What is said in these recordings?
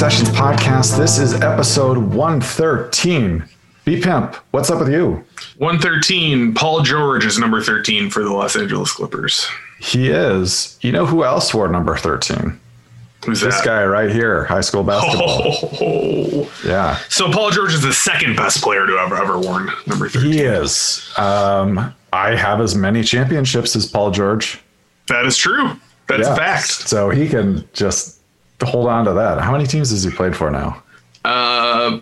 Sessions podcast. This is episode 113. B Pimp, what's up with you? 113. Paul George is number 13 for the Los Angeles Clippers. He is. You know who else wore number 13? Who's This that? guy right here, high school basketball. Oh. Yeah, So Paul George is the second best player to ever ever worn number 13. he is. Um, I have as many championships as Paul George. That is true. That's Yeah. fact. So he can just hold on to that. How many teams has he played for now? Uh,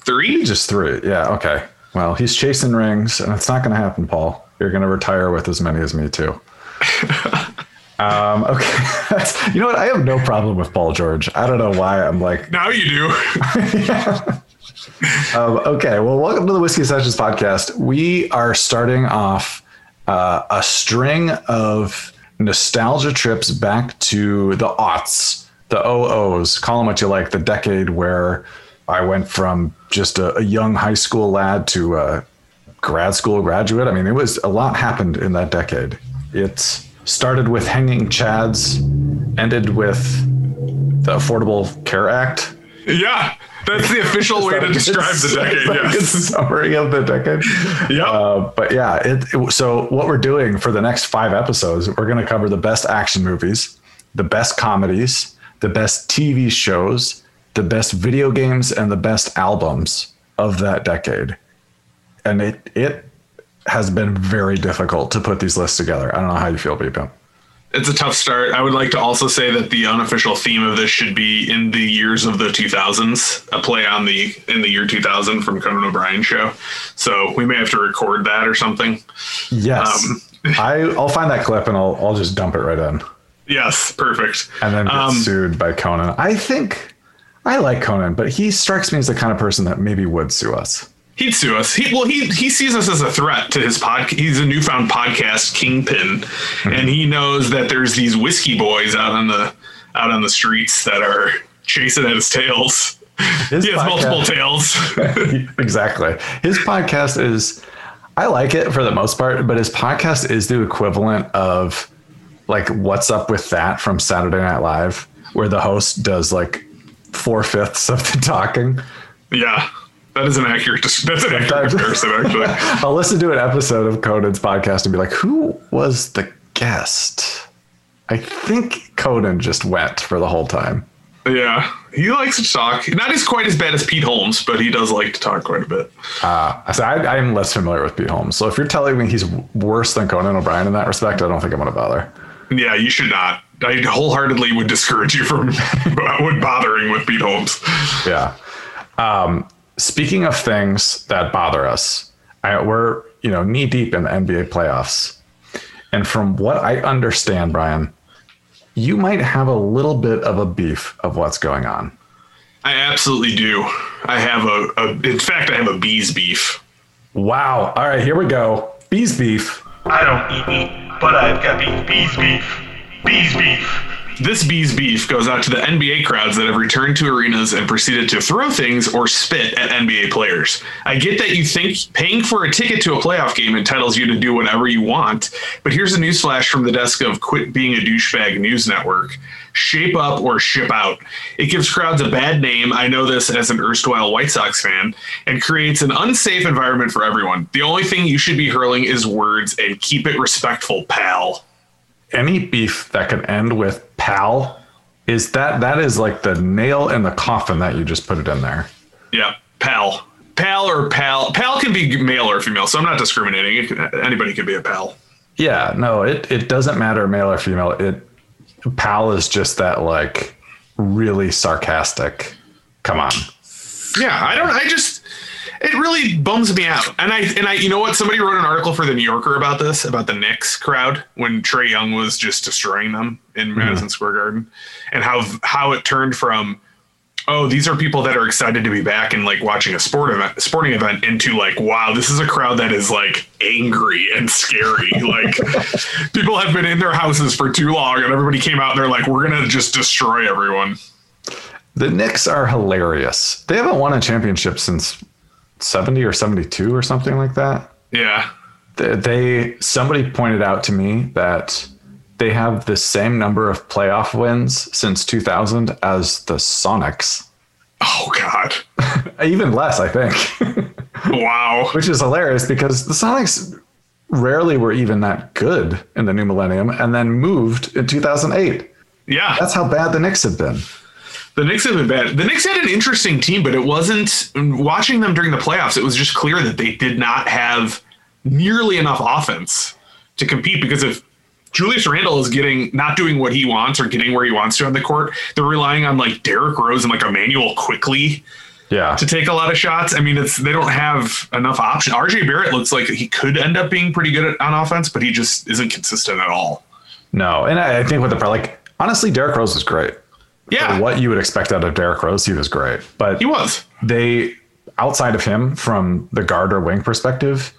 three? Just three. Yeah. Okay. Well, he's chasing rings, and it's not going to happen, Paul. You're going to retire with as many as me too. um, okay. You know what? I have no problem with Paul George. I don't know why I'm like, Now you do. um, okay. Well, welcome to the Whiskey Sessions podcast. We are starting off uh, a string of nostalgia trips back to the aughts, the OOs, call them what you like, the decade where I went from just a, a young high school lad to a grad school graduate. I mean, it was a lot happened in that decade. It started with hanging chads, ended with the Affordable Care Act. yeah. That's the official way to describe the decade. Good Yes. summary of the decade. Yep. Uh, but yeah, it, it- so what we're doing for the next five episodes, we're going to cover the best action movies, the best comedies, the best TV shows, the best video games, and the best albums of that decade. And it it has been very difficult to put these lists together. I don't know how you feel, B Pimp. It's a tough start. I would like to also say that the unofficial theme of this should be in the years of the 2000s, a play on the in the year 2000 from Conan O'Brien show. So we may have to record that or something. Yes, Um, I I'll find that clip and I'll I'll just dump it right in. Yes, perfect. and then get Um, sued by Conan. I think I like Conan, but he strikes me as the kind of person that maybe would sue us. He'd sue us. He well, he he sees us as a threat to his pod. He's a newfound podcast kingpin, and he knows that there's these whiskey boys out on the out on the streets that are chasing at his tails. His He has podcast- multiple tails. exactly. His podcast is, I like it for the most part, but his podcast is the equivalent of like What's Up with That from Saturday Night Live, where the host does like four fifths of the talking. yeah, that is an accurate. That's an accurate comparison, actually. I'll listen to an episode of Conan's podcast and be like, who was the guest? I think Conan just went for the whole time. Yeah, he likes to talk. Not as quite as bad as Pete Holmes, but he does like to talk quite a bit. Uh, I, I, I'm less familiar with Pete Holmes. So if you're telling me he's worse than Conan O'Brien in that respect, I don't think I'm going to bother. Yeah, you should not. I wholeheartedly would discourage you from would bothering with Pete Holmes. Yeah. Um, speaking of things that bother us, I, we're you know knee deep in the NBA playoffs, and from what I understand, Brian, you might have a little bit of a beef of what's going on. I absolutely do. I have a, a in fact, I have a bees beef. Wow. All right, here we go. Bees beef. I don't eat meat, but I've got beef. Bees beef. Bees beef. This bees beef goes out to the NBA crowds that have returned to arenas and proceeded to throw things or spit at NBA players. I get that you think paying for a ticket to a playoff game entitles you to do whatever you want, but here's a newsflash from the desk of Quit Being a Douchebag News Network. Shape up or ship out. It gives crowds a bad name. I know this as an erstwhile White Sox fan, and creates an unsafe environment for everyone. The only thing you should be hurling is words and keep it respectful, pal. Any beef that can end with pal is that that is like the nail in the coffin that you just put it in there. Yeah, pal. Pal or pal. Pal can be male or female, so I'm not discriminating. Can- Anybody can be a pal. Yeah, no, it it doesn't matter male or female. It pal is just that like really sarcastic. Come on. Yeah, I don't. I just. It really bums me out. And I and I, you know what? Somebody wrote an article for the New Yorker about this, about the Knicks crowd when Trae Young was just destroying them in mm-hmm. Madison Square Garden, and how how it turned from. Oh, these are people that are excited to be back and like watching a sport event, sporting event into like, wow, this is a crowd that is like angry and scary. like people have been in their houses for too long and everybody came out and they're like, we're going to just destroy everyone. The Knicks are hilarious. They haven't won a championship since 70 or 72 or something like that. Yeah. They, they somebody pointed out to me that they have the same number of playoff wins since 2000 as the Sonics. Oh God! Even less, I think. wow. Which is hilarious because the Sonics rarely were even that good in the new millennium and then moved in 2008. Yeah. That's how bad the Knicks have been. The Knicks have been bad. The Knicks had an interesting team, but it wasn't watching them during the playoffs. It was just clear that they did not have nearly enough offense to compete because if Julius Randle is getting not doing what he wants or getting where he wants to on the court, they're relying on like Derrick Rose and like Immanuel Quickley Yeah. to take a lot of shots. I mean, it's they don't have enough option. RJ Barrett looks like he could end up being pretty good at, on offense, but he just isn't consistent at all. No. And I I think with the, like, honestly, Derrick Rose was great. Yeah, For what you would expect out of Derrick Rose, he was great. But he was. they outside of him from the guard or wing perspective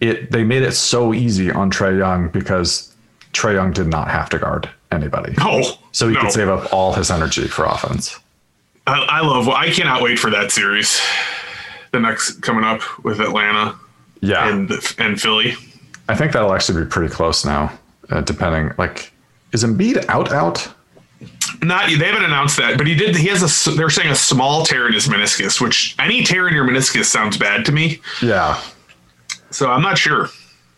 it they made it so easy on Trae Young because Trae Young did not have to guard anybody Oh, so he no. could save up all his energy for offense I, I love. I cannot wait for that series. The next coming up with Atlanta yeah and and Philly. I think that'll actually be pretty close now uh, depending like is Embiid out out Not they haven't announced that, but he did. He has a. They're saying a small tear in his meniscus, which any tear in your meniscus sounds bad to me. yeah So I'm not sure.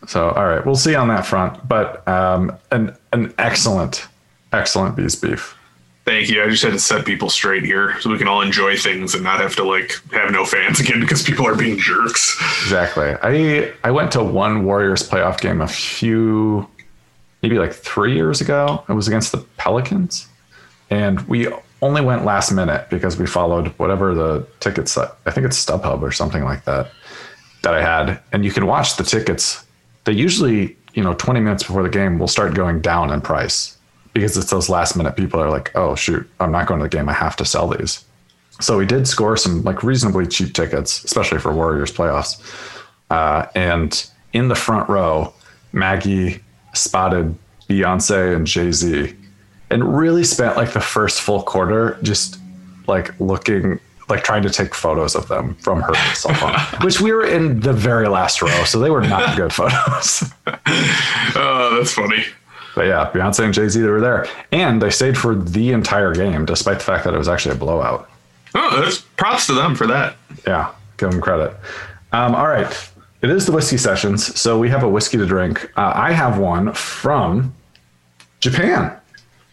So all right we'll see on that front but um an an excellent excellent bees beef Thank you. I just had to set people straight here so we can all enjoy things and not have to like have no fans again because people are being jerks. Exactly. I I went to one Warriors playoff game a few, maybe like three years ago. It was against the Pelicans, and we only went last minute because we followed whatever the tickets. I think it's StubHub or something like that that I had, and you can watch the tickets. They usually, you know, 20 minutes before the game will start going down in price because it's those last minute people are like, oh shoot, I'm not going to the game. I have to sell these. So we did score some like reasonably cheap tickets, especially for Warriors playoffs. Uh, and in the front row, Maggie spotted Beyonce and Jay Z, and really spent like the first full quarter just like looking, like trying to take photos of them from her cell phone, which we were in the very last row, so they were not good photos. Oh, that's funny. But yeah, Beyonce and Jay Z, they were there, and they stayed for the entire game, despite the fact that it was actually a blowout. Oh, that's props to them for that. Yeah, give them credit. Um, all right. It is the whiskey sessions. So we have a whiskey to drink. Uh, I have one from Japan.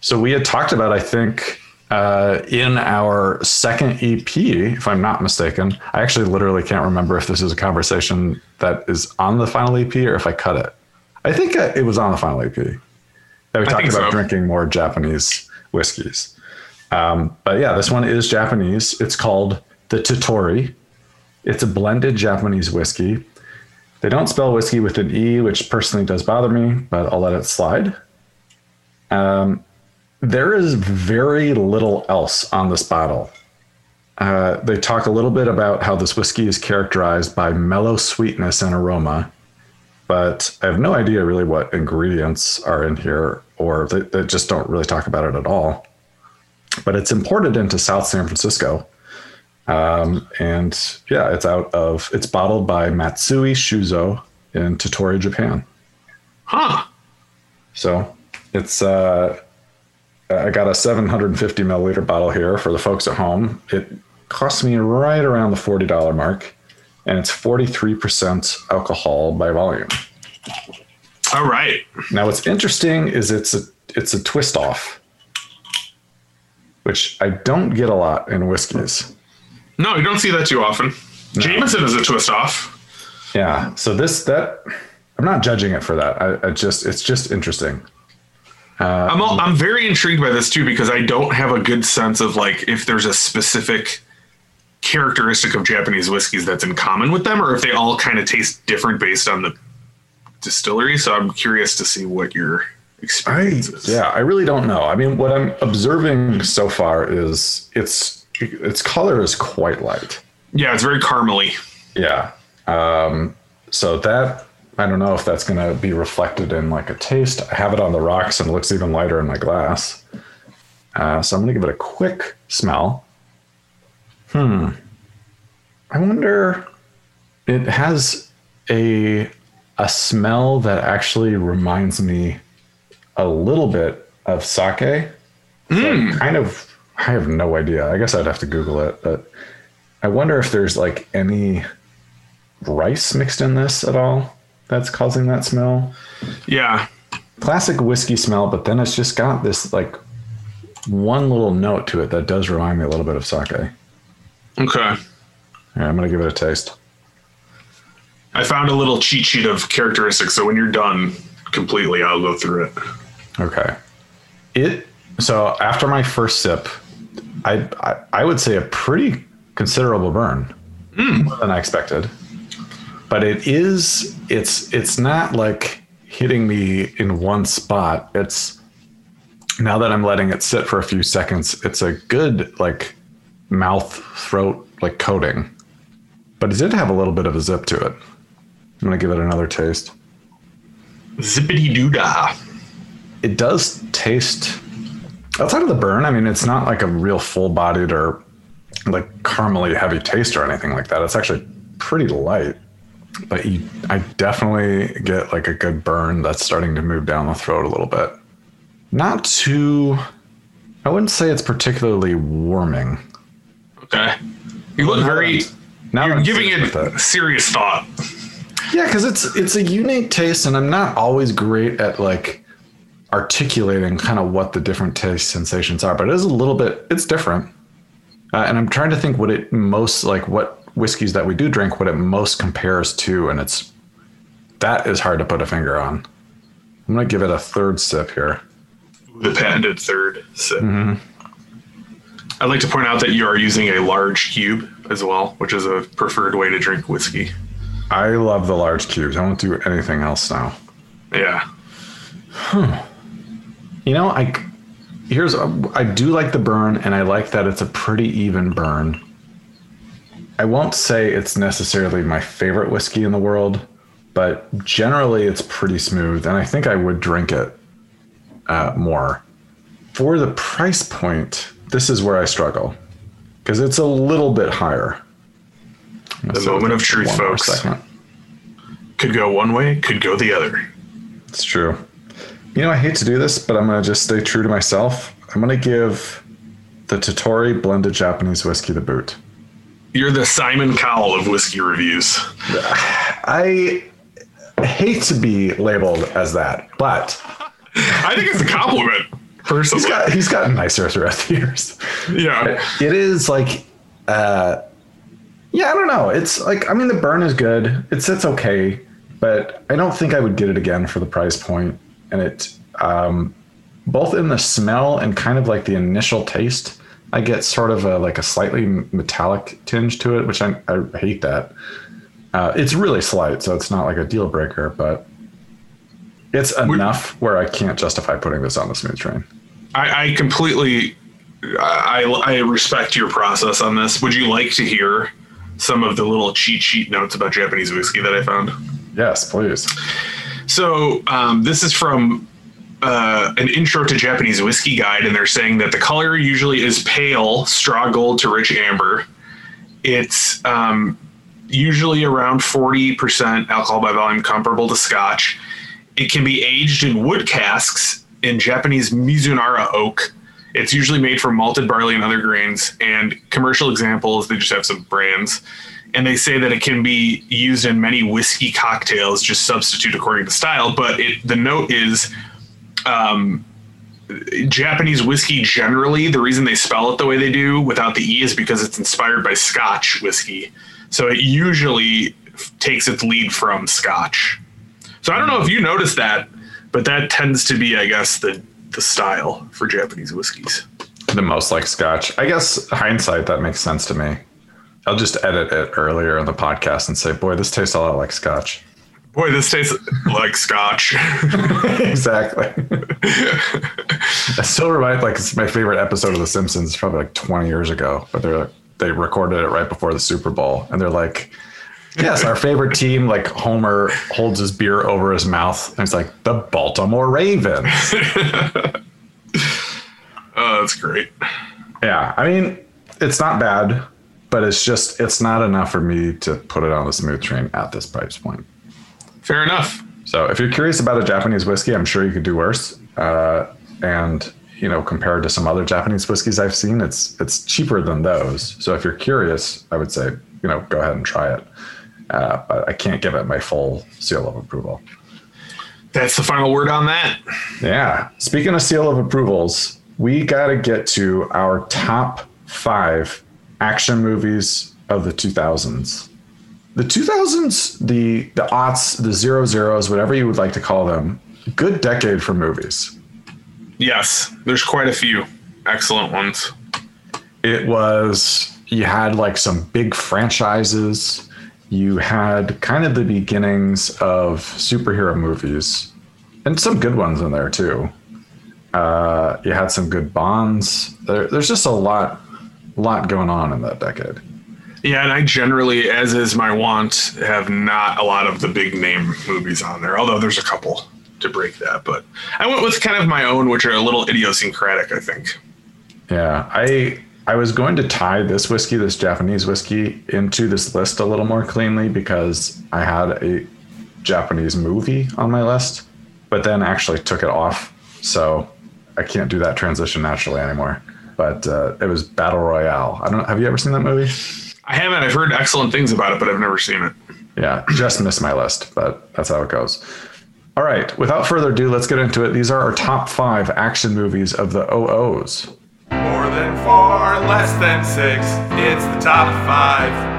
So we had talked about, I think, uh, in our second EP, if I'm not mistaken. I actually literally can't remember if this is a conversation that is on the final EP or if I cut it. I think it was on the final EP that we talked about so. drinking more Japanese whiskeys. Um, but yeah, this one is Japanese. It's called the Tottori. It's a blended Japanese whiskey. They don't spell whiskey with an E, which personally does bother me, but I'll let it slide. Um, there is very little else on this bottle. Uh, they talk a little bit about how this whiskey is characterized by mellow sweetness and aroma, but I have no idea really what ingredients are in here, or they, they just don't really talk about it at all. But it's imported into South San Francisco. Um, and yeah, it's out of, it's bottled by Matsui Shuzo in Tottori, Japan. Huh. So it's uh, I got a 750 milliliter bottle here for the folks at home. It cost me right around the $40 mark, and it's 43% alcohol by volume. All right. Now, what's interesting is it's a it's a twist off, which I don't get a lot in whiskeys. No, you don't see that too often. Jameson is a twist off. Yeah. So this that I'm not judging it for that. I, I just it's just interesting. I'm all, I'm very intrigued by this too because I don't have a good sense of like if there's a specific characteristic of Japanese whiskeys that's in common with them or if they all kind of taste different based on the distillery. So I'm curious to see what your I experience is. yeah, I really don't know. I mean, what I'm observing so far is its its color is quite light. Yeah, it's very caramely. Yeah. Um, so that I don't know if that's going to be reflected in like a taste. I have it on the rocks and it looks even lighter in my glass. Uh, so I'm going to give it a quick smell. Hmm. I wonder. It has a a smell that actually reminds me a little bit of sake. So kind of, I have no idea. I guess I'd have to Google it, but I wonder if there's like any rice mixed in this at all that's causing that smell. Yeah. Classic whiskey smell, but then it's just got this like one little note to it that does remind me a little bit of sake. Okay. right, I'm gonna give it a taste. I found a little cheat sheet of characteristics, so when you're done completely, I'll go through it. Okay. It so after my first sip, I I, I would say a pretty considerable burn, hmm. more than I expected. But it is it's it's not like hitting me in one spot. It's now that I'm letting it sit for a few seconds, it's a good like mouth throat like coating. But it did have a little bit of a zip to it. I'm gonna give it another taste. Zippity doo dah. it does taste outside of the burn. I mean, it's not like a real full bodied or like caramely heavy taste or anything like that. It's actually pretty light, but you, I definitely get like a good burn that's starting to move down the throat a little bit. Not too, I wouldn't say it's particularly warming. Okay. You look Now very. Now You're I'm giving it with serious thought. Yeah, because it's it's a unique taste, and I'm not always great at like articulating kind of what the different taste sensations are. But it is a little bit. It's different, uh, and I'm trying to think what it most like what whiskeys that we do drink, what it most compares to, and it's that is hard to put a finger on. I'm gonna give it a third sip here. The patented third sip. Mm-hmm. I'd like to point out that you are using a large cube as well, which is a preferred way to drink whiskey. I love the large cubes. I won't do anything else now. Yeah. You know, I here's I do like the burn, and I like that it's a pretty even burn. I won't say it's necessarily my favorite whiskey in the world, but generally it's pretty smooth, and I think I would drink it uh, more. For the price point, this is where I struggle because it's a little bit higher. The moment of truth, folks. Could go one way, could go the other. It's true. You know, I hate to do this, but I'm going to just stay true to myself. I'm going to give the Tottori blended Japanese whiskey the boot. You're the Simon Cowell of whiskey reviews. I hate to be labeled as that, but I think it's a compliment, personally. he's got he's gotten nicer throughout the years. yeah. It is like, uh, yeah, I don't know. It's like I mean, the burn is good. It sits okay, but I don't think I would get it again for the price point. And it, um, both in the smell and kind of like the initial taste, I get sort of a like a slightly metallic tinge to it, which I, I hate that. Uh, it's really slight, so it's not like a deal breaker, but it's enough where I can't justify putting this on the smooth train. I, I completely I, I respect your process on this. Would you like to hear some of the little cheat sheet notes about Japanese whiskey that I found? Yes, please. So um, this is from uh, an intro to Japanese whiskey guide, and they're saying that the color usually is pale, straw gold to rich amber. It's um, usually around 40% alcohol by volume, comparable to Scotch. It can be aged in wood casks in Japanese Mizunara oak. It's usually made from malted barley and other grains. And commercial examples, they just have some brands. And they say that it can be used in many whiskey cocktails, just substitute according to style. But it, the note is um, Japanese whiskey generally, the reason they spell it the way they do without the E is because it's inspired by Scotch whiskey. So it usually takes its lead from Scotch. So I don't know if you noticed that, but that tends to be, I guess, the the style for Japanese whiskeys. the most like scotch. I guess hindsight that makes sense to me. I'll just edit it earlier in the podcast and say, "Boy, this tastes a lot like scotch." Boy, this tastes like Scotch. exactly. I still remind like it's my favorite episode of The Simpsons, probably like 20 years ago, but they're they recorded it right before the Super Bowl, and they're like, "Yes, our favorite team." Like Homer holds his beer over his mouth, and it's like the Baltimore Ravens. oh, that's great. Yeah, I mean, it's not bad, but it's just it's not enough for me to put it on the smooth train at this price point. Fair enough. So if you're curious about a Japanese whiskey, I'm sure you could do worse. uh, and you know, compared to some other Japanese whiskeys I've seen, it's it's cheaper than those. So if you're curious, I would say you know go ahead and try it. Uh, but I can't give it my full seal of approval. That's the final word on that. Yeah. Speaking of seal of approvals, we got to get to our top five action movies of the 2000s. The 2000s, the the aughts, the zero zeros, whatever you would like to call them, good decade for movies. Yes, there's quite a few excellent ones. It was you had like some big franchises. You had kind of the beginnings of superhero movies, and some good ones in there too. Uh, you had some good bonds. There, there's just a lot, lot going on in that decade. Yeah, and I generally, as is my want, have not a lot of the big name movies on there. Although there's a couple to break that, but I went with kind of my own, which are a little idiosyncratic. I think. Yeah, I I was going to tie this whiskey, this Japanese whiskey, into this list a little more cleanly because I had a Japanese movie on my list, but then actually took it off. So I can't do that transition naturally anymore. But uh, it was Battle Royale. I don't. Have you ever seen that movie? I haven't. I've heard excellent things about it, but I've never seen it. Yeah, just missed my list, but that's how it goes. All right, without further ado, let's get into it. These are our top five action movies of the OOs. More than four, less than six. It's the top five.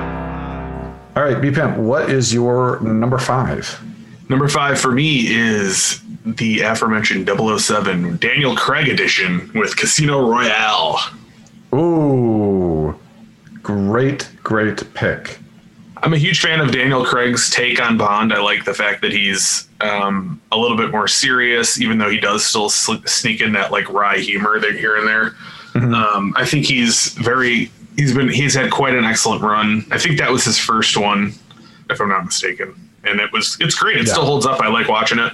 All right, B Pimp, what is your number five? Number five for me is the aforementioned 007 Daniel Craig edition with Casino Royale. Ooh, great, great pick. I'm a huge fan of Daniel Craig's take on Bond. I like the fact that he's um, a little bit more serious, even though he does still sneak in that like wry humor there here and there. Um, I think he's very he's been he's had quite an excellent run. I think that was his first one, if I'm not mistaken, and it was it's great. It Yeah. still holds up. I like watching it.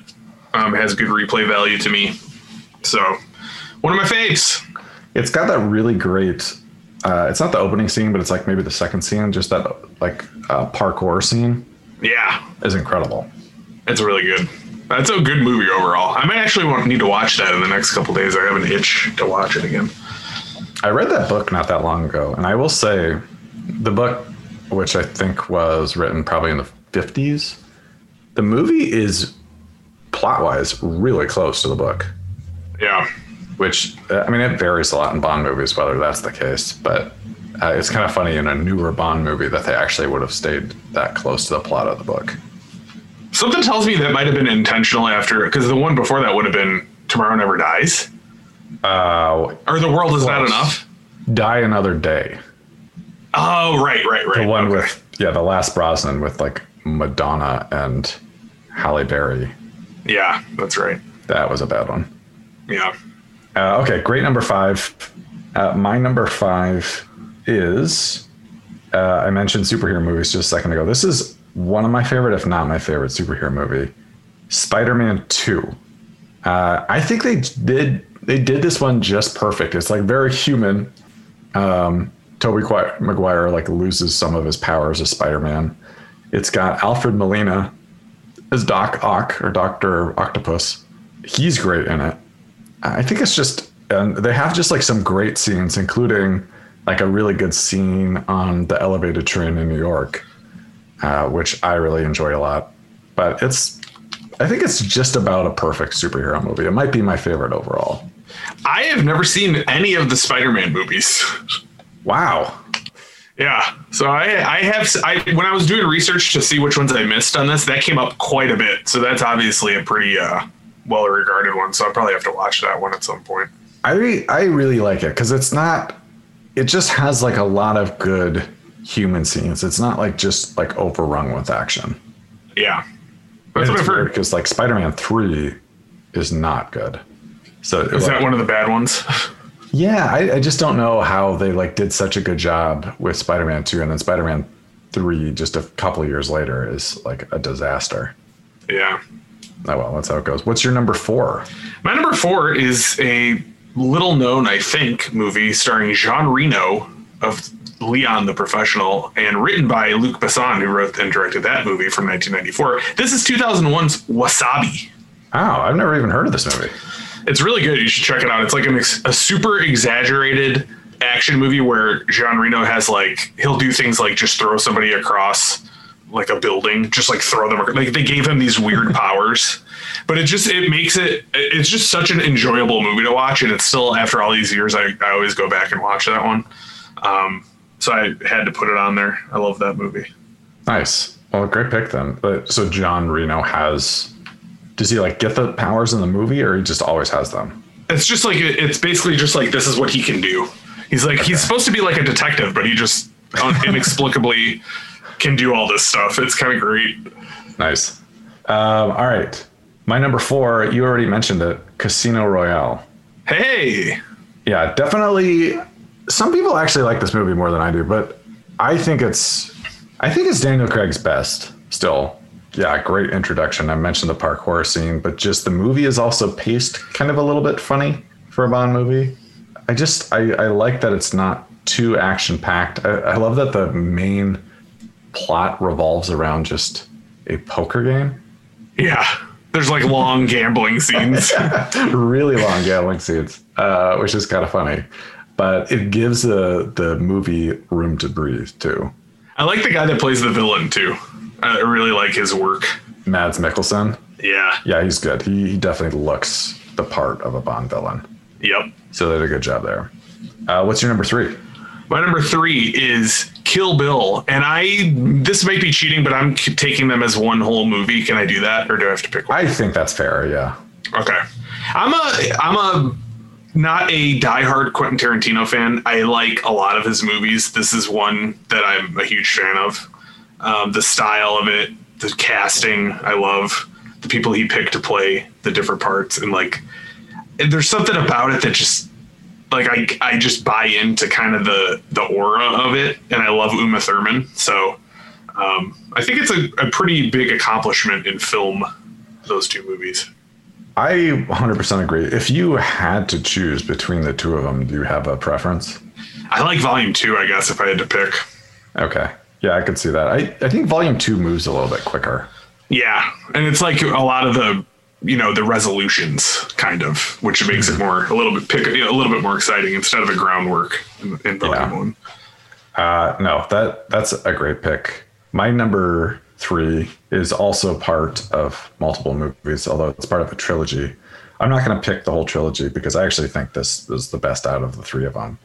Um, it has good replay value to me. So one of my faves. It's got that really great. Uh, it's not the opening scene, but it's like maybe the second scene. Just that like uh, parkour scene Yeah, is incredible. it's really good. That's a good movie overall. I might actually want need to watch that in the next couple days. I have an itch to watch it again. I read that book not that long ago, and I will say, the book, which I think was written probably in the fifties, the movie is plot wise really close to the book. Yeah. Which uh, I mean, it varies a lot in Bond movies whether that's the case, but uh, it's kind of funny in a newer Bond movie that they actually would have stayed that close to the plot of the book. Something tells me that might have been intentional after, because the one before that would have been Tomorrow Never Dies, Uh, or The World Is Not Enough. Die Another Day, Oh, right, right, right. the one Okay. with yeah, the Last Brosnan with like Madonna and Halle Berry. Yeah, that's right. That was a bad one. Yeah. Uh, okay, great number five. Uh, my number five is uh, I mentioned superhero movies just a second ago. This is one of my favorite, if not my favorite, superhero movie, Spider-Man Two. Uh, I think they did they did this one just perfect. It's like very human. Um, Tobey Maguire like loses some of his powers as Spider-Man. It's got Alfred Molina as Doc Ock or Doctor Octopus. He's great in it. I think it's just, and they have just like some great scenes, including like a really good scene on the elevated train in New York, uh, which I really enjoy a lot. But it's, I think it's just about a perfect superhero movie. It might be my favorite overall. I have never seen any of the Spider-Man movies. Wow. yeah. So I, I have, I when I was doing research to see which ones I missed on this, that came up quite a bit. So that's obviously a pretty uh, well-regarded one. So I probably have to watch that one at some point. I re- I really like it because it's not. It just has like a lot of good human scenes. It's not like just like overrun with action. Yeah. That's what I've heard. because like Spider-Man Three is not good. So Is that one of the bad ones? Yeah, I, I just don't know how they like did such a good job with Spider-Man Two, and then Spider-Man Three just a couple of years later is like a disaster. yeah. Oh well, that's how it goes. What's your number four? My number four is a little known, I think, movie starring Jean Reno of Leon the Professional and written by Luc Besson, who wrote and directed that movie from 1994. This is 2001's Wasabi. Oh, I've never even heard of this movie. It's really good. You should check it out. It's like an ex- a super exaggerated action movie where Jean Reno has like he'll do things like just throw somebody across like a building, just like throw them. Like they gave him these weird powers, but it just it makes it it's just such an enjoyable movie to watch, and it's still after all these years, I, I always go back and watch that one. Um, so I had to put it on there. I love that movie. Nice. Well, great pick then. But so Jean Reno has. Does he like get the powers in the movie, or he just always has them? It's just like it's basically just like this is what he can do. He's like he's supposed to be like a detective, but he just inexplicably can do all this stuff. It's kind of great. Nice. Um, all right. My number four, you already mentioned it Casino Royale. Hey, Yeah, definitely. Some people actually like this movie more than I do, but I think it's I think it's Daniel Craig's best still. Yeah, great introduction. I mentioned the parkour scene, but just the movie is also paced kind of a little bit funny for a Bond movie. I just I, I like that it's not too action packed. I, I love that the main plot revolves around just a poker game. yeah. There's like long gambling scenes. really long gambling scenes, uh, which is kind of funny. But it gives the the movie room to breathe too. I like the guy that plays the villain too. I really like his work. Mads Mikkelsen, Yeah. yeah, he's good. He, he definitely looks the part of a Bond villain. Yep. So they did a good job there. Uh, what's your number three? My number three is Kill Bill, and I this might be cheating, but I'm taking them as one whole movie. Can I do that, or do I have to pick one? I think that's fair. Yeah. Okay, I'm a I'm a not a diehard Quentin Tarantino fan. I like a lot of his movies. This is one that I'm a huge fan of. Um, the style of it, the casting, I love the people he picked to play the different parts, and like and there's something about it that just like I I just buy into kind of the the aura of it, and I love Uma Thurman. So um, I think it's a, a pretty big accomplishment in film. Those two movies. I 100% agree. If you had to choose between the two of them, do you have a preference? I like Volume Two, I guess, if I had to pick. Okay. Yeah, I could see that. I, I think volume two moves a little bit quicker. Yeah, and it's like a lot of the you know the resolutions kind of, which makes it more a little bit pick you know, a little bit more exciting instead of a groundwork in, in Volume Yeah. One. Uh, no, that that's a great pick. My number three is also part of multiple movies, although it's part of a trilogy. I'm not going to pick the whole trilogy because I actually think this is the best out of the three of them.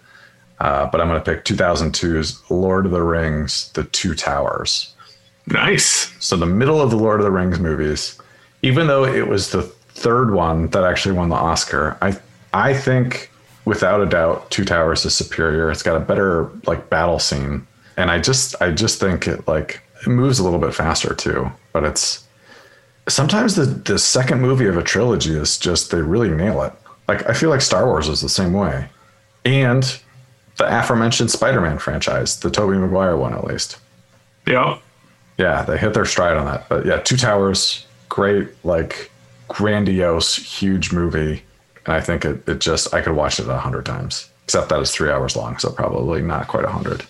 Uh, but I'm going to pick 2002's Lord of the Rings: The Two Towers. Nice. So the middle of the Lord of the Rings movies, even though it was the third one that actually won the Oscar, I I think without a doubt Two Towers is superior. It's got a better like battle scene, and I just I just think it like it moves a little bit faster too. But it's sometimes the the second movie of a trilogy is just they really nail it. Like I feel like Star Wars is the same way, and the aforementioned Spider-Man franchise, the Tobey Maguire one at least Yeah. yeah, they hit their stride on that. But yeah, Two Towers, great, like grandiose, huge movie. And I think it, it just, I could watch it a hundred times, except that it's three hours long. So probably not quite a hundred.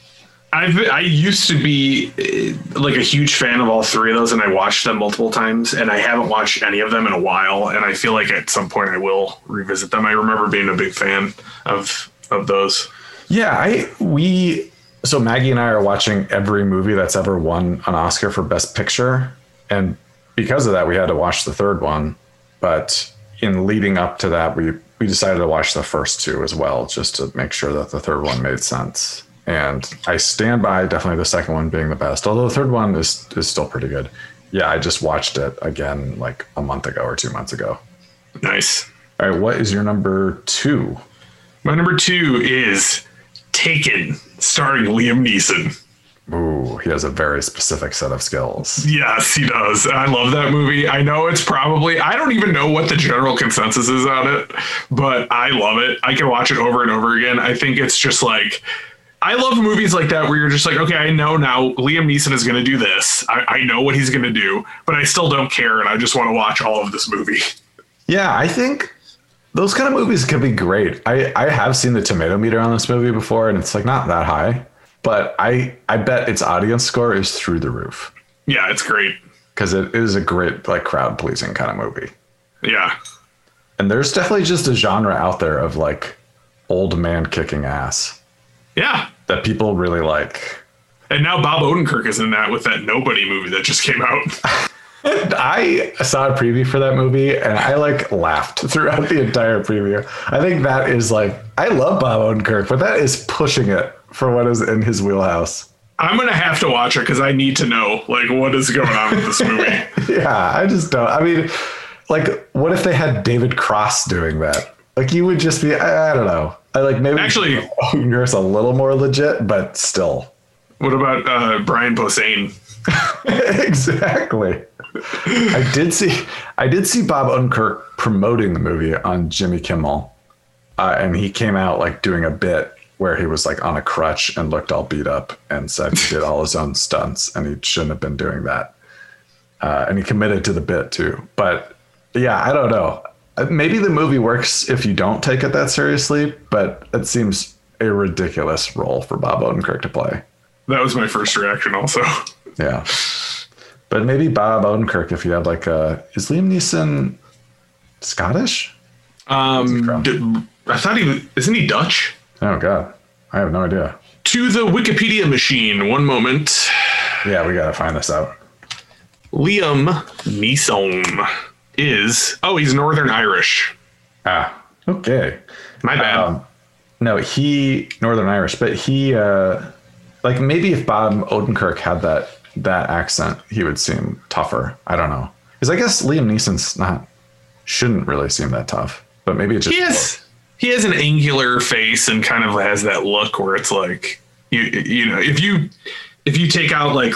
I've I used to be uh, like a huge fan of all three of those, and I watched them multiple times, and I haven't watched any of them in a while, and I feel like at some point I will revisit them. I remember being a big fan of of those. Yeah, I, we, so Maggie and I are watching every movie that's ever won an Oscar for Best Picture. And because of that, we had to watch the third one. But in leading up to that, we, we decided to watch the first two as well, just to make sure that the third one made sense. And I stand by definitely the second one being the best, although the third one is, is still pretty good. Yeah, I just watched it again like a month ago or two months ago. Nice. All right, what is your number two? My number two is Taken, starring Liam Neeson. Ooh, he has a very specific set of skills. Yes, he does. I love that movie. I know it's probably, I don't even know what the general consensus is on it, but I love it. I can watch it over and over again. I think it's just like, I love movies like that where you're just like, okay, I know now Liam Neeson is going to do this. I, I know what he's going to do, but I still don't care. And I just want to watch all of this movie. Yeah, I think those kind of movies could be great. I, I have seen the tomato meter on this movie before, and it's like not that high, but I I bet its audience score is through the roof Yeah, it's great. because it is a great like crowd pleasing kind of movie. Yeah. And there's definitely just a genre out there of like old man kicking ass Yeah. that people really like. And now Bob Odenkirk is in that with that Nobody movie that just came out. I saw a preview for that movie and I like laughed throughout the entire preview. I think that is like I love Bob Odenkirk, but that is pushing it for what is in his wheelhouse. I'm gonna have to watch it because I need to know like what is going on with this movie. Yeah, I just don't. I mean, like, what if they had David Cross doing that? Like, you would just be. I, I don't know. I like maybe Actually- Odenkirk's a little more legit, but still. what about uh, Brian Posehn? exactly. I did see I did see Bob Odenkirk promoting the movie on Jimmy Kimmel, uh, and he came out like doing a bit where he was like on a crutch and looked all beat up and said he did all his own stunts and he shouldn't have been doing that. Uh, and he committed to the bit too. But yeah, I don't know. Uh, Maybe the movie works if you don't take it that seriously, but it seems a ridiculous role for Bob Odenkirk to play. That was my first reaction. Also, Yeah. But maybe Bob Odenkirk, if you had like a. Is Liam Neeson Scottish? um, I thought he isn't he Dutch? Oh, God. I have no idea. To the Wikipedia machine. One moment. Yeah, we got to find this out. Liam Neeson is oh he's Northern Irish. Ah, okay. My bad. Um, no, he, Northern Irish, but he, uh, like maybe if Bob Odenkirk had that that accent, he would seem tougher. I don't know. Because I guess Liam Neeson's not, shouldn't really seem that tough, but maybe it just. he has he has an angular face and kind of has that look where it's like you you know if you if you take out like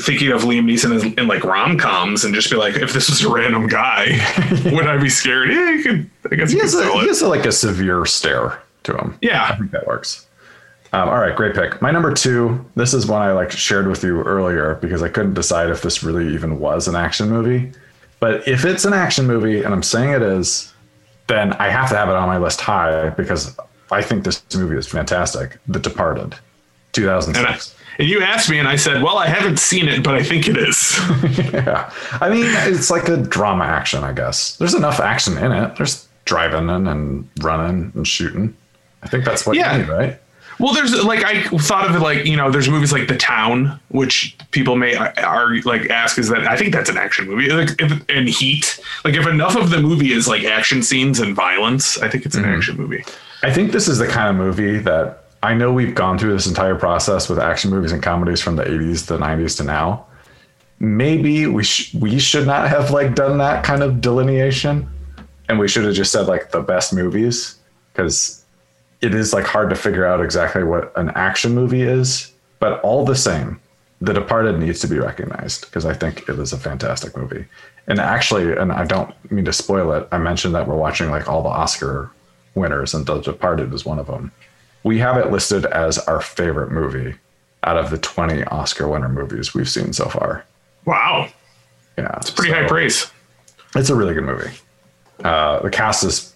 thinking of Liam Neeson as, in like rom coms and just be like if this was a random guy would I be scared? Yeah, you could. I guess He has, a, he has a, like a severe stare to him. Yeah, I think that works. Um, all right, great pick. My number two. This is one I like shared with you earlier because I couldn't decide if this really even was an action movie. But if it's an action movie, and I'm saying it is, then I have to have it on my list high because I think this movie is fantastic. The Departed, 2006. and I, and you asked me and I said, well, I haven't seen it, but I think it is. yeah, I mean it's like a drama action, I guess. There's enough action in it. There's driving in and running and shooting. I think that's what Yeah. you need, right? Well, there's like I thought of it like you know there's movies like The Town, which people may are like ask is that I think that's an action movie. Like if, and Heat, like if enough of the movie is like action scenes and violence, I think it's an mm-hmm. action movie. I think this is the kind of movie that I know we've gone through this entire process with action movies and comedies from the 80s, the 90s to now. Maybe we sh- we should not have like done that kind of delineation, and we should have just said like the best movies because it is like hard to figure out exactly what an action movie is. But all the same, The Departed needs to be recognized because I think it is a fantastic movie. And actually, and I don't mean to spoil it, I mentioned that we're watching like all the Oscar winners, and The Departed is one of them. We have it listed as our favorite movie out of the 20 Oscar winner movies we've seen so far. Wow, Yeah, it's pretty high praise. It's a really good movie. Uh, the cast is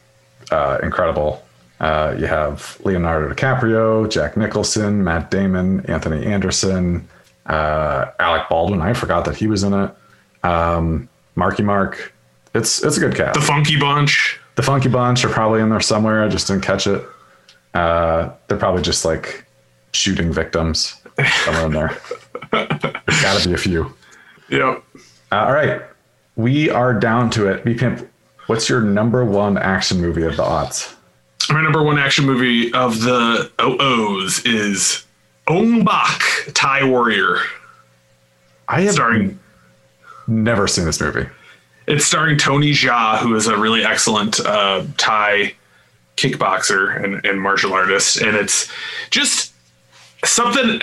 uh, incredible. Uh, you have Leonardo DiCaprio, Jack Nicholson, Matt Damon, Anthony Anderson, uh, Alec Baldwin. I forgot that he was in it. Um, Marky Mark. It's it's a good cast. The Funky Bunch. The Funky Bunch are probably in there somewhere. I just didn't catch it. Uh, they're probably just like shooting victims somewhere in there. There's got to be a few. Yep. Uh, all right, we are down to it. B Pimp, what's your number one action movie of the aughts? My number one action movie of the OOs is Ong Bak Thai Warrior, I have starring never seen this movie. It's starring Tony Jaa, who is a really excellent uh, Thai kickboxer and, and martial artist, and it's just something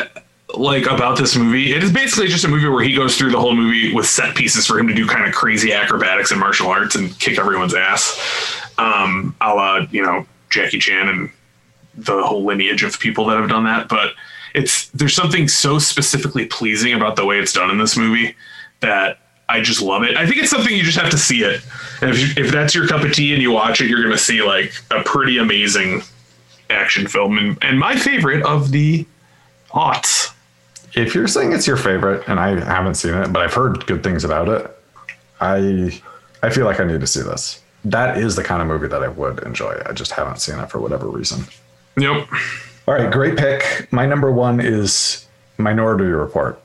like about this movie. It is basically just a movie where he goes through the whole movie with set pieces for him to do kind of crazy acrobatics and martial arts and kick everyone's ass, um, a la you know Jackie Chan and the whole lineage of people that have done that. But it's there's something so specifically pleasing about the way it's done in this movie that I just love it. I think it's something you just have to see it. And if, you, if that's your cup of tea and you watch it, you're going to see like a pretty amazing action film and, and my favorite of the aughts. If you're saying it's your favorite, and I haven't seen it, but I've heard good things about it, I I feel like I need to see this. That is the kind of movie that I would enjoy. I just haven't seen it for whatever reason. Yep. All right, great pick. My number one is Minority Report.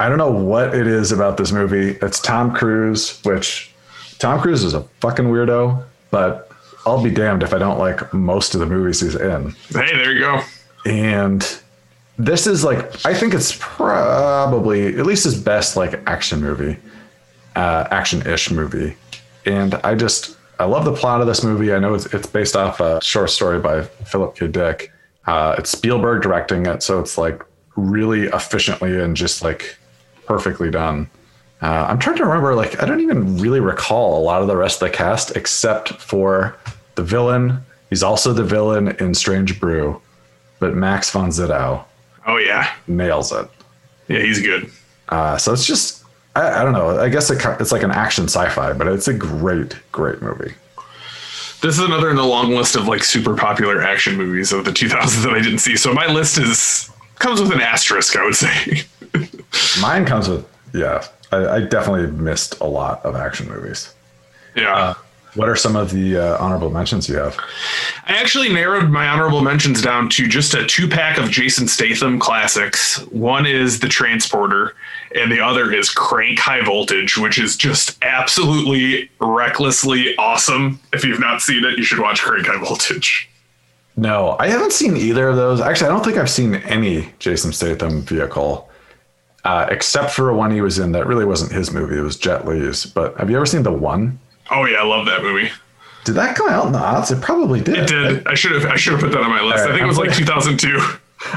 I don't know what it is about this movie. It's Tom Cruise, which Tom Cruise is a fucking weirdo, but I'll be damned if I don't like most of the movies he's in. Hey, there you go. And this is like, I think it's probably at least his best like action movie, uh, action ish movie. And I just, I love the plot of this movie. I know it's, it's based off a short story by Philip K. Dick. Uh, it's Spielberg directing it, so it's like really efficiently and just like perfectly done. Uh, I'm trying to remember, like, I don't even really recall a lot of the rest of the cast except for the villain. He's also the villain in Strange Brew, but Max von Sydow Oh yeah. nails it. Yeah, he's good. Uh, so it's just, I, I don't know. I guess it, it's like an action sci-fi, but it's a great, great movie. This is another in the long list of like super popular action movies of the 2000s that I didn't see. So my list is comes with an asterisk, I would say. Mine comes with, yeah, I, I definitely missed a lot of action movies. yeah. Uh, What are some of the uh, honorable mentions you have? I actually narrowed my honorable mentions down to just a two pack of Jason Statham classics. One is The Transporter, and the other is Crank High Voltage, which is just absolutely recklessly awesome. If you've not seen it, you should watch Crank High Voltage. No, I haven't seen either of those. Actually, I don't think I've seen any Jason Statham vehicle, uh, except for one he was in that really wasn't his movie. It was Jet Li's. But have you ever seen the one? Oh yeah, I love that movie. Did that come out in the odds? It probably did. It did. I should have. I should have put that on my list. Right, I think it was I'm like putting- 2002.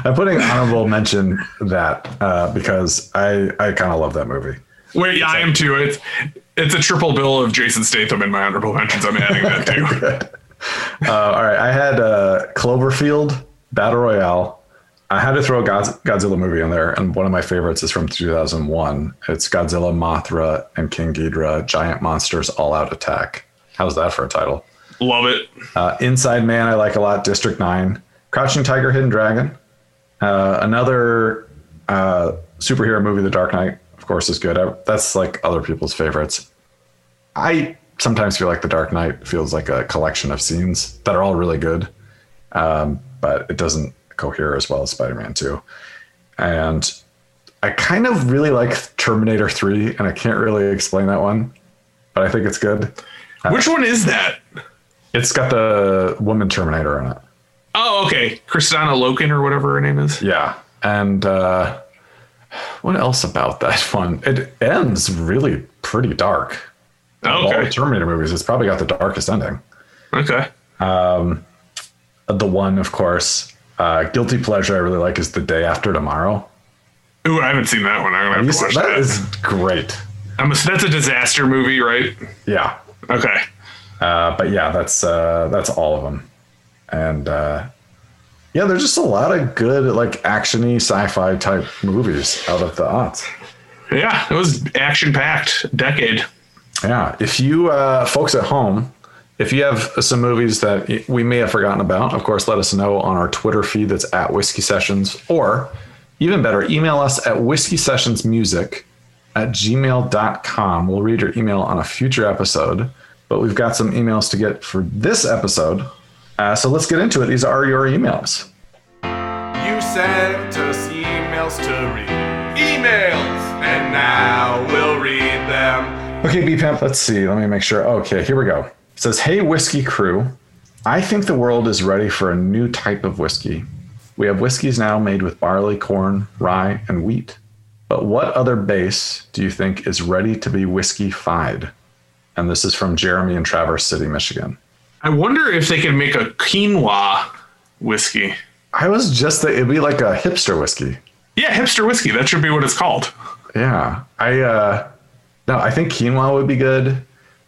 I'm putting honorable mention that uh, because I I kind of love that movie. Wait, yeah, I am too. It's it's a triple bill of Jason Statham in my honorable mentions. I'm adding that too. Uh, all right, I had uh, Cloverfield Battle Royale. I had to throw a Godzilla movie in there, and one of my favorites is from 2001. It's Godzilla, Mothra, and King Ghidorah, Giant Monsters All Out Attack. How's that for a title? Love it. Uh, Inside Man, I like a lot. District 9. Crouching Tiger, Hidden Dragon. Uh, another uh, superhero movie, The Dark Knight, of course, is good. I, that's like other people's favorites. I sometimes feel like The Dark Knight feels like a collection of scenes that are all really good, um, but it doesn't cohere as well as Spider Man 2. And I kind of really like Terminator 3, and I can't really explain that one, but I think it's good. Which one is that? It's got the woman Terminator in it. Oh, okay. Christina Loken or whatever her name is. Yeah. And uh, what else about that one? It ends really pretty dark. Of All Okay. the Terminator movies, it's probably got the darkest ending. Okay. Um, The one, of course, uh, guilty pleasure I really like is The Day After Tomorrow. Ooh, I haven't seen that one. I'm gonna have to watch that that. is great. I'm a, that's a disaster movie, right? Yeah. Okay. Uh, but yeah, that's uh, that's all of them. And uh, yeah, there's just a lot of good like actiony sci-fi type movies out of the aughts. Yeah, it was action packed decade. Yeah. If you uh, folks at home, if you have some movies that we may have forgotten about, of course, let us know on our Twitter feed that's at Whiskey Sessions, or even better, email us at whiskey sessions music at gmail.com. We'll read your email on a future episode, but we've got some emails to get for this episode. Uh, so let's get into it. These are your emails. You sent us emails to read. Emails! And now we'll read them. Okay, B Pimp, let's see. Let me make sure. Okay, here we go. Says, Hey, whiskey crew. I think the world is ready for a new type of whiskey. We have whiskeys now made with barley, corn, rye, and wheat. But what other base do you think is ready to be whiskey fied? And this is from Jeremy in Traverse City, Michigan. I wonder if they could make a quinoa whiskey. I was just that it'd be like a hipster whiskey. Yeah, hipster whiskey. That should be what it's called. Yeah. I uh no, I think quinoa would be good.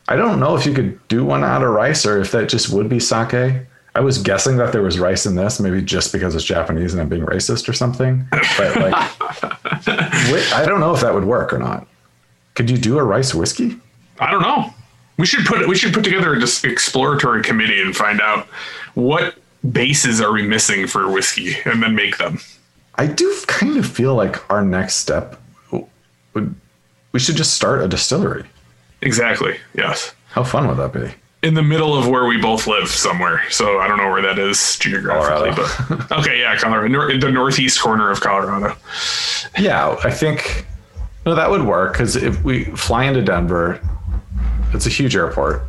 I don't know if you could do one out of rice or if that just would be sake. I was guessing that there was rice in this, maybe just because it's Japanese and I'm being racist or something. But like I don't know if that would work or not. Could you do a rice whiskey? I don't know. We should put we should put together a just exploratory committee and find out what bases are we missing for whiskey, and then make them. I do kind of feel like our next step would we should just start a distillery. Exactly. Yes. How fun would that be? in the middle of where we both live somewhere. So I don't know where that is geographically, Colorado. but okay, yeah, Colorado, nor- the northeast corner of Colorado. Yeah, I think no, that would work because if we fly into Denver, it's a huge airport,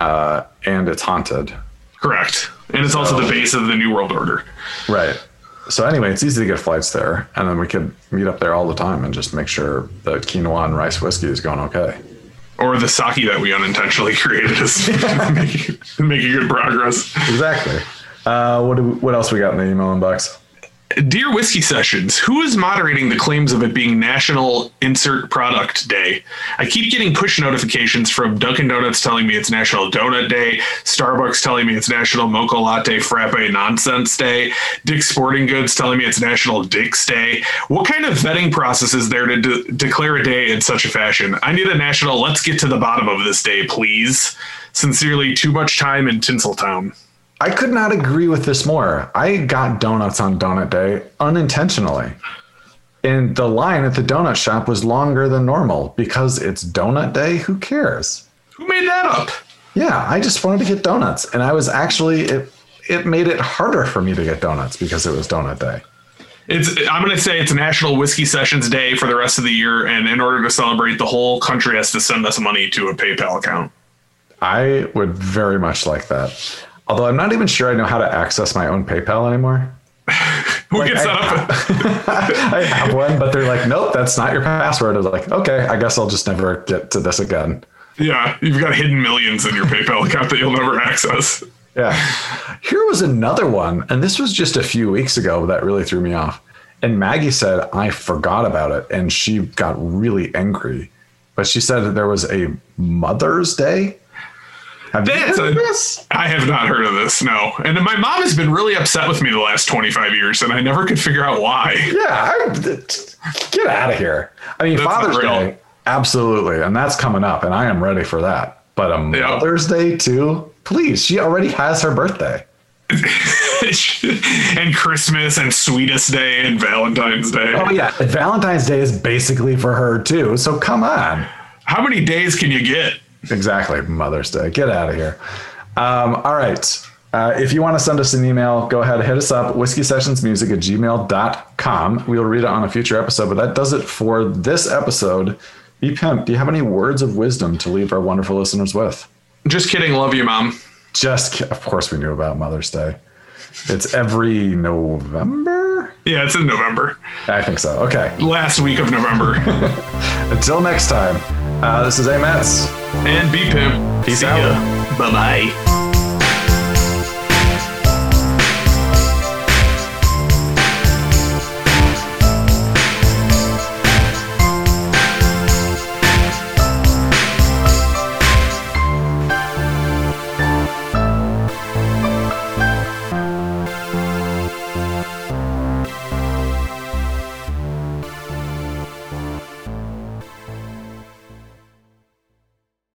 uh, and it's haunted. Correct, and it's also the base of the New World Order. Right. So anyway, it's easy to get flights there, and then we could meet up there all the time and just make sure the quinoa and rice whiskey is going okay. Or the sake that we unintentionally created is making, making good progress. Exactly. Uh, what do we, what else we got in the email inbox? Dear Whiskey Sessions, who is moderating the claims of it being National Insert Product Day? I keep getting push notifications from Dunkin' Donuts telling me it's National Donut Day, Starbucks telling me it's National Mocha Latte Frappe Nonsense Day, Dick's Sporting Goods telling me it's National Dick's Day. What kind of vetting process is there to de- declare a day in such a fashion? I need a national let's get to the bottom of this day, please. Sincerely, too much time in Tinseltown. I could not agree with this more. I got donuts on Donut Day unintentionally. And the line at the donut shop was longer than normal because it's Donut Day. Who cares? Who made that up? Yeah, I just wanted to get donuts. And I was actually, it, it made it harder for me to get donuts because it was Donut Day. It's I'm going to say it's National Whiskey Sessions Day for the rest of the year, and in order to celebrate, the whole country has to send us money to a PayPal account. I would very much like that. Although I'm not even sure I know how to access my own PayPal anymore. We Like, can set up. I have one, but they're like, nope, that's not your password. I was like, okay, I guess I'll just never get to this again. yeah, you've got hidden millions in your PayPal account that you'll never access. Yeah. Here was another one, and this was just a few weeks ago that really threw me off. And Maggie said, I forgot about it, and she got really angry. But she said that there was a Mother's Day. Have That's heard a- of this? I have not heard of this. No, and my mom has been really upset with me the last 25 years, and I never could figure out why. Yeah, I, get out of here. I mean, That's Father's. Day, absolutely, and that's coming up, and I am ready for that. But a Yeah. Mother's Day too, please. She already has her birthday. and Christmas and Sweetest Day and Valentine's Day. Oh yeah, Valentine's Day is basically for her too. So come on. How many days can you get? Exactly, Mother's Day. Get out of here. Um, all right. Uh, if you want to send us an email, go ahead, hit us up, whiskey sessions music at gmail.com. We'll read it on a future episode, but that does it for this episode. B Pimp, do you have any words of wisdom to leave our wonderful listeners with? Just kidding. Love you, mom. Just, of course, we knew about Mother's Day. It's every November? Yeah, it's in November. I think so. Okay. Last week of November. Until next time, uh, this is Ametz. and B Pimp. Peace See out. ya. Bye bye.